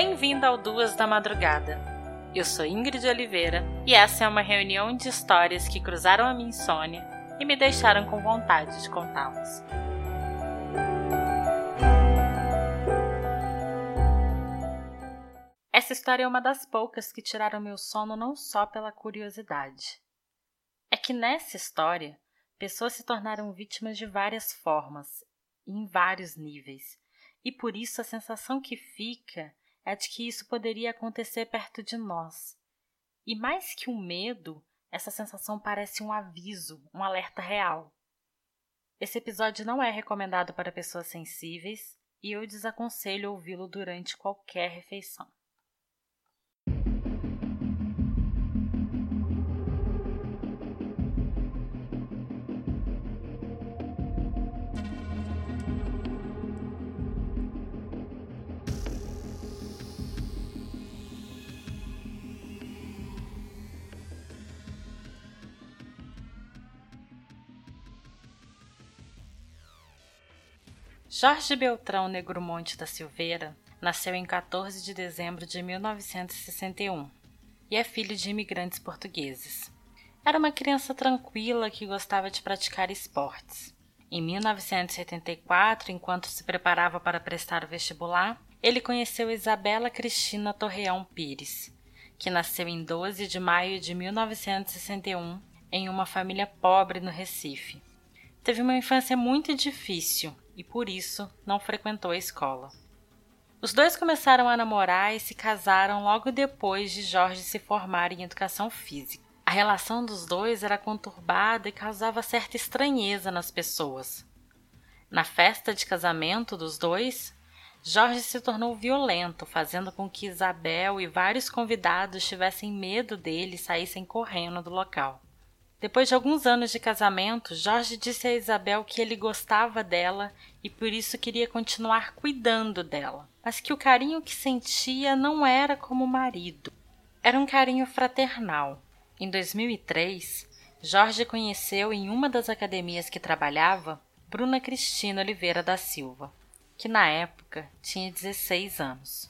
Bem-vindo ao Duas da Madrugada. Eu sou Ingrid Oliveira e essa é uma reunião de histórias que cruzaram a minha insônia e me deixaram com vontade de contá-las. Essa história é uma das poucas que tiraram meu sono não só pela curiosidade. É que nessa história, pessoas se tornaram vítimas de várias formas em vários níveis, e por isso a sensação que fica é de que isso poderia acontecer perto de nós. E mais que um medo, essa sensação parece um aviso, um alerta real. Esse episódio não é recomendado para pessoas sensíveis e eu desaconselho ouvi-lo durante qualquer refeição. Jorge Beltrão Negromonte da Silveira nasceu em 14 de dezembro de 1961 e é filho de imigrantes portugueses. Era uma criança tranquila que gostava de praticar esportes. Em 1974, enquanto se preparava para prestar o vestibular, ele conheceu Isabela Cristina Torreão Pires, que nasceu em 12 de maio de 1961 em uma família pobre no Recife. Teve uma infância muito difícil e por isso não frequentou a escola. Os dois começaram a namorar e se casaram logo depois de Jorge se formar em educação física. A relação dos dois era conturbada e causava certa estranheza nas pessoas. Na festa de casamento dos dois, Jorge se tornou violento, fazendo com que Isabel e vários convidados tivessem medo dele e saíssem correndo do local. Depois de alguns anos de casamento, Jorge disse a Isabel que ele gostava dela e por isso queria continuar cuidando dela, mas que o carinho que sentia não era como marido. Era um carinho fraternal. Em 2003, Jorge conheceu em uma das academias que trabalhava Bruna Cristina Oliveira da Silva, que na época tinha 16 anos.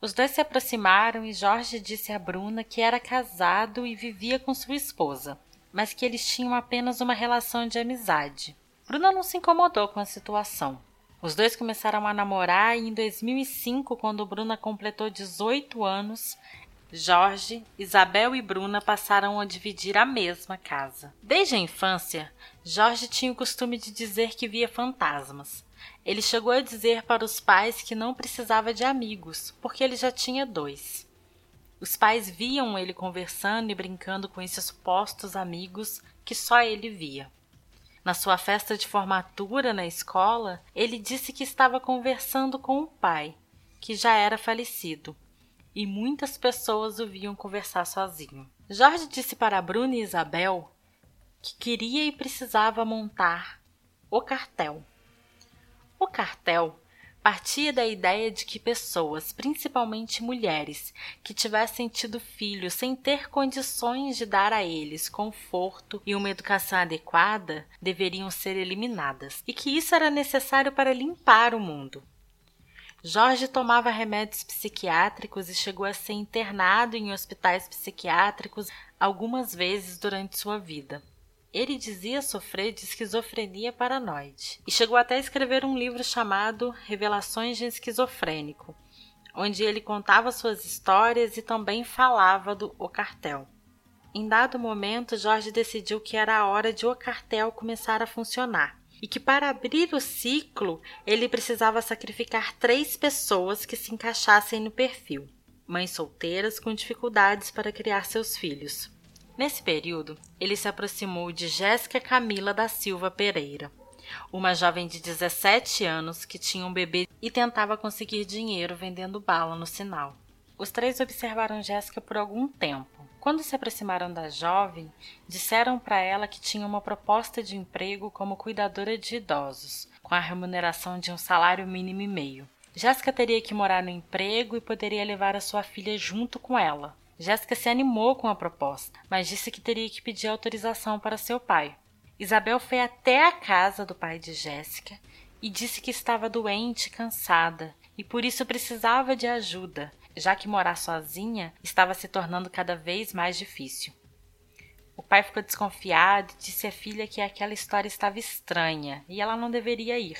Os dois se aproximaram e Jorge disse a Bruna que era casado e vivia com sua esposa, mas que eles tinham apenas uma relação de amizade. Bruna não se incomodou com a situação. Os dois começaram a namorar e em 2005, quando Bruna completou 18 anos, Jorge, Isabel e Bruna passaram a dividir a mesma casa. Desde a infância, Jorge tinha o costume de dizer que via fantasmas. Ele chegou a dizer para os pais que não precisava de amigos, porque ele já tinha dois. Os pais viam ele conversando e brincando com esses supostos amigos que só ele via. Na sua festa de formatura na escola, ele disse que estava conversando com o pai, que já era falecido, e muitas pessoas o viam conversar sozinho. Jorge disse para Bruna e Isabel que queria e precisava montar o cartel. O cartel partia da ideia de que pessoas, principalmente mulheres, que tivessem tido filhos sem ter condições de dar a eles conforto e uma educação adequada, deveriam ser eliminadas, e que isso era necessário para limpar o mundo. Jorge tomava remédios psiquiátricos e chegou a ser internado em hospitais psiquiátricos algumas vezes durante sua vida. Ele dizia sofrer de esquizofrenia paranoide e chegou até a escrever um livro chamado Revelações de Esquizofrênico, onde ele contava suas histórias e também falava do O Cartel. Em dado momento, Jorge decidiu que era a hora de O Cartel começar a funcionar e que para abrir o ciclo ele precisava sacrificar três pessoas que se encaixassem no perfil: mães solteiras com dificuldades para criar seus filhos. Nesse período, ele se aproximou de Jéssica Camila da Silva Pereira, uma jovem de 17 anos que tinha um bebê e tentava conseguir dinheiro vendendo bala no sinal. Os três observaram Jéssica por algum tempo. Quando se aproximaram da jovem, disseram para ela que tinha uma proposta de emprego como cuidadora de idosos, com a remuneração de um salário mínimo e meio. Jéssica teria que morar no emprego e poderia levar a sua filha junto com ela. Jéssica se animou com a proposta, mas disse que teria que pedir autorização para seu pai. Isabel foi até a casa do pai de Jéssica e disse que estava doente e cansada e por isso precisava de ajuda, já que morar sozinha estava se tornando cada vez mais difícil. O pai ficou desconfiado e disse à filha que aquela história estava estranha e ela não deveria ir.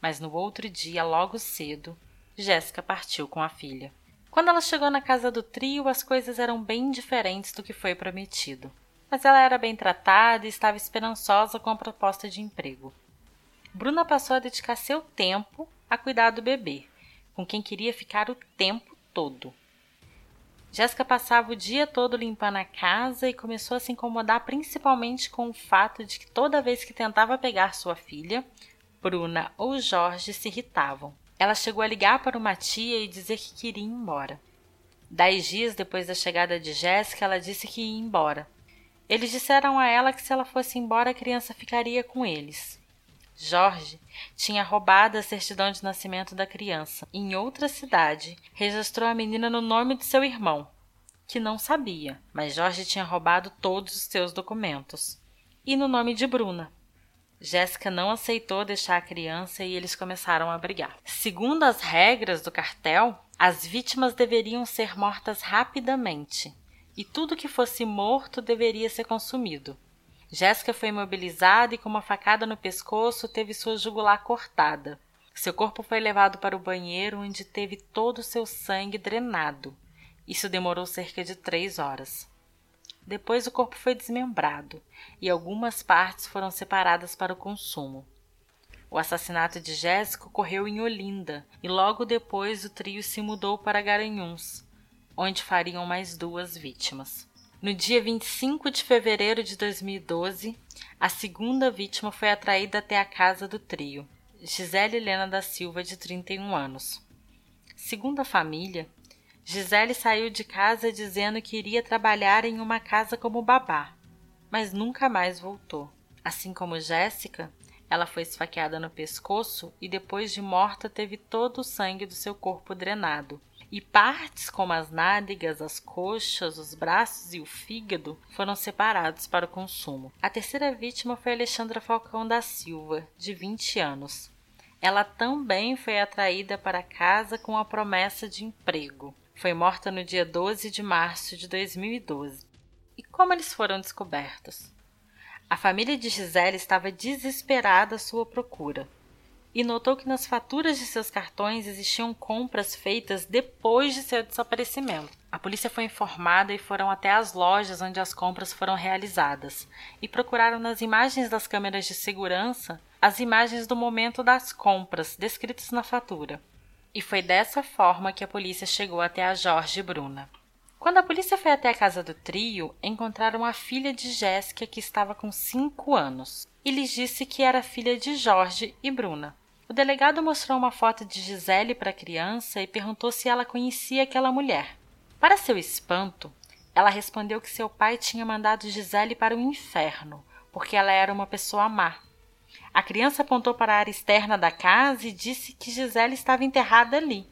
Mas no outro dia, logo cedo, Jéssica partiu com a filha. Quando ela chegou na casa do trio, as coisas eram bem diferentes do que foi prometido. Mas ela era bem tratada e estava esperançosa com a proposta de emprego. Bruna passou a dedicar seu tempo a cuidar do bebê, com quem queria ficar o tempo todo. Jéssica passava o dia todo limpando a casa e começou a se incomodar principalmente com o fato de que toda vez que tentava pegar sua filha, Bruna ou Jorge se irritavam. Ela chegou a ligar para uma tia e dizer que queria ir embora. Dez dias depois da chegada de Jéssica, ela disse que ia embora. Eles disseram a ela que se ela fosse embora, a criança ficaria com eles. Jorge tinha roubado a certidão de nascimento da criança. Em outra cidade, registrou a menina no nome de seu irmão, que não sabia, mas Jorge tinha roubado todos os seus documentos. E no nome de Bruna. Jéssica não aceitou deixar a criança e eles começaram a brigar. Segundo as regras do cartel, as vítimas deveriam ser mortas rapidamente e tudo que fosse morto deveria ser consumido. Jéssica foi imobilizada e, com uma facada no pescoço, teve sua jugular cortada. Seu corpo foi levado para o banheiro, onde teve todo o seu sangue drenado. Isso demorou cerca de três horas. Depois o corpo foi desmembrado e algumas partes foram separadas para o consumo. O assassinato de Jéssica ocorreu em Olinda e logo depois o trio se mudou para Garanhuns, onde fariam mais duas vítimas. No dia 25 de fevereiro de 2012, a segunda vítima foi atraída até a casa do trio, Gisele Helena da Silva, de 31 anos. Segundo a família, Gisele saiu de casa dizendo que iria trabalhar em uma casa como babá, mas nunca mais voltou. Assim como Jéssica, ela foi esfaqueada no pescoço e depois de morta teve todo o sangue do seu corpo drenado. E partes como as nádegas, as coxas, os braços e o fígado foram separados para o consumo. A terceira vítima foi Alexandra Falcão da Silva, de 20 anos. Ela também foi atraída para casa com a promessa de emprego. Foi morta no dia 12 de março de 2012. E como eles foram descobertos? A família de Gisele estava desesperada à sua procura e notou que nas faturas de seus cartões existiam compras feitas depois de seu desaparecimento. A polícia foi informada e foram até as lojas onde as compras foram realizadas e procuraram nas imagens das câmeras de segurança as imagens do momento das compras descritas na fatura. E foi dessa forma que a polícia chegou até a Jorge e Bruna. Quando a polícia foi até a casa do trio, encontraram a filha de Jéssica, que estava com cinco anos, e lhes disse que era filha de Jorge e Bruna. O delegado mostrou uma foto de Gisele para a criança e perguntou se ela conhecia aquela mulher. Para seu espanto, ela respondeu que seu pai tinha mandado Gisele para o inferno, porque ela era uma pessoa má a criança apontou para a área externa da casa e disse que Gisele estava enterrada ali.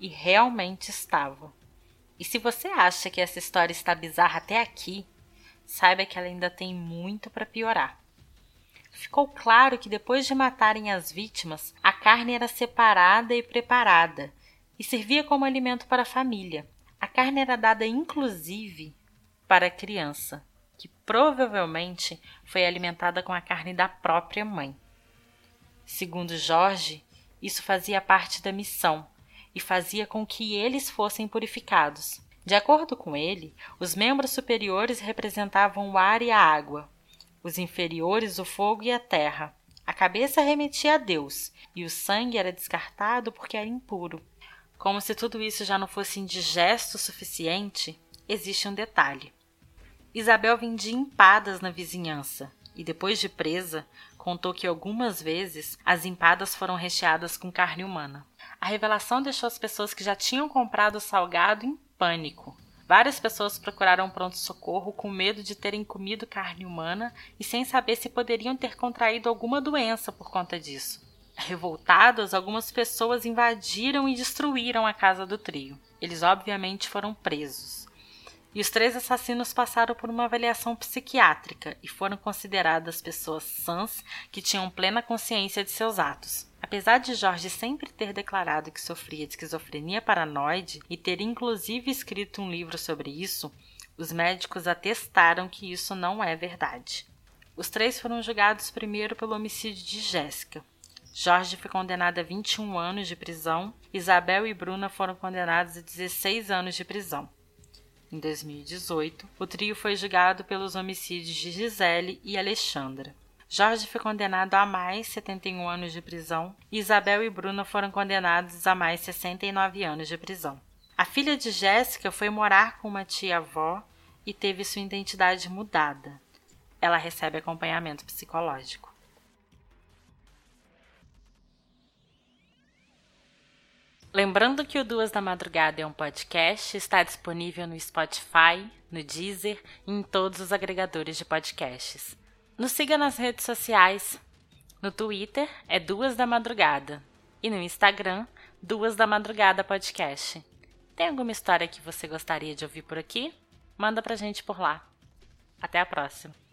E realmente estava. E se você acha que essa história está bizarra até aqui, saiba que ela ainda tem muito para piorar. Ficou claro que depois de matarem as vítimas, a carne era separada e preparada e servia como alimento para a família. A carne era dada inclusive para a criança que provavelmente foi alimentada com a carne da própria mãe. Segundo Jorge, isso fazia parte da missão e fazia com que eles fossem purificados. De acordo com ele, os membros superiores representavam o ar e a água, os inferiores o fogo e a terra. A cabeça remetia a Deus e o sangue era descartado porque era impuro. Como se tudo isso já não fosse indigesto o suficiente, existe um detalhe. Isabel vendia empadas na vizinhança e, depois de presa, contou que algumas vezes as empadas foram recheadas com carne humana. A revelação deixou as pessoas que já tinham comprado o salgado em pânico. Várias pessoas procuraram pronto-socorro com medo de terem comido carne humana e sem saber se poderiam ter contraído alguma doença por conta disso. Revoltadas, algumas pessoas invadiram e destruíram a casa do trio. Eles obviamente foram presos. E os três assassinos passaram por uma avaliação psiquiátrica e foram consideradas pessoas sãs que tinham plena consciência de seus atos. Apesar de Jorge sempre ter declarado que sofria de esquizofrenia paranoide e ter inclusive escrito um livro sobre isso, os médicos atestaram que isso não é verdade. Os três foram julgados primeiro pelo homicídio de Jéssica. Jorge foi condenado a 21 anos de prisão, Isabel e Bruna foram condenados a 16 anos de prisão. Em 2018, o trio foi julgado pelos homicídios de Gisele e Alexandra. Jorge foi condenado a mais 71 anos de prisão e Isabel e Bruna foram condenados a mais 69 anos de prisão. A filha de Jéssica foi morar com uma tia-avó e teve sua identidade mudada. Ela recebe acompanhamento psicológico. Lembrando que o Duas da Madrugada é um podcast, está disponível no Spotify, no Deezer e em todos os agregadores de podcasts. Nos siga nas redes sociais. No Twitter é Duas da Madrugada e no Instagram, Duas da Madrugada Podcast. Tem alguma história que você gostaria de ouvir por aqui? Manda pra gente por lá. Até a próxima!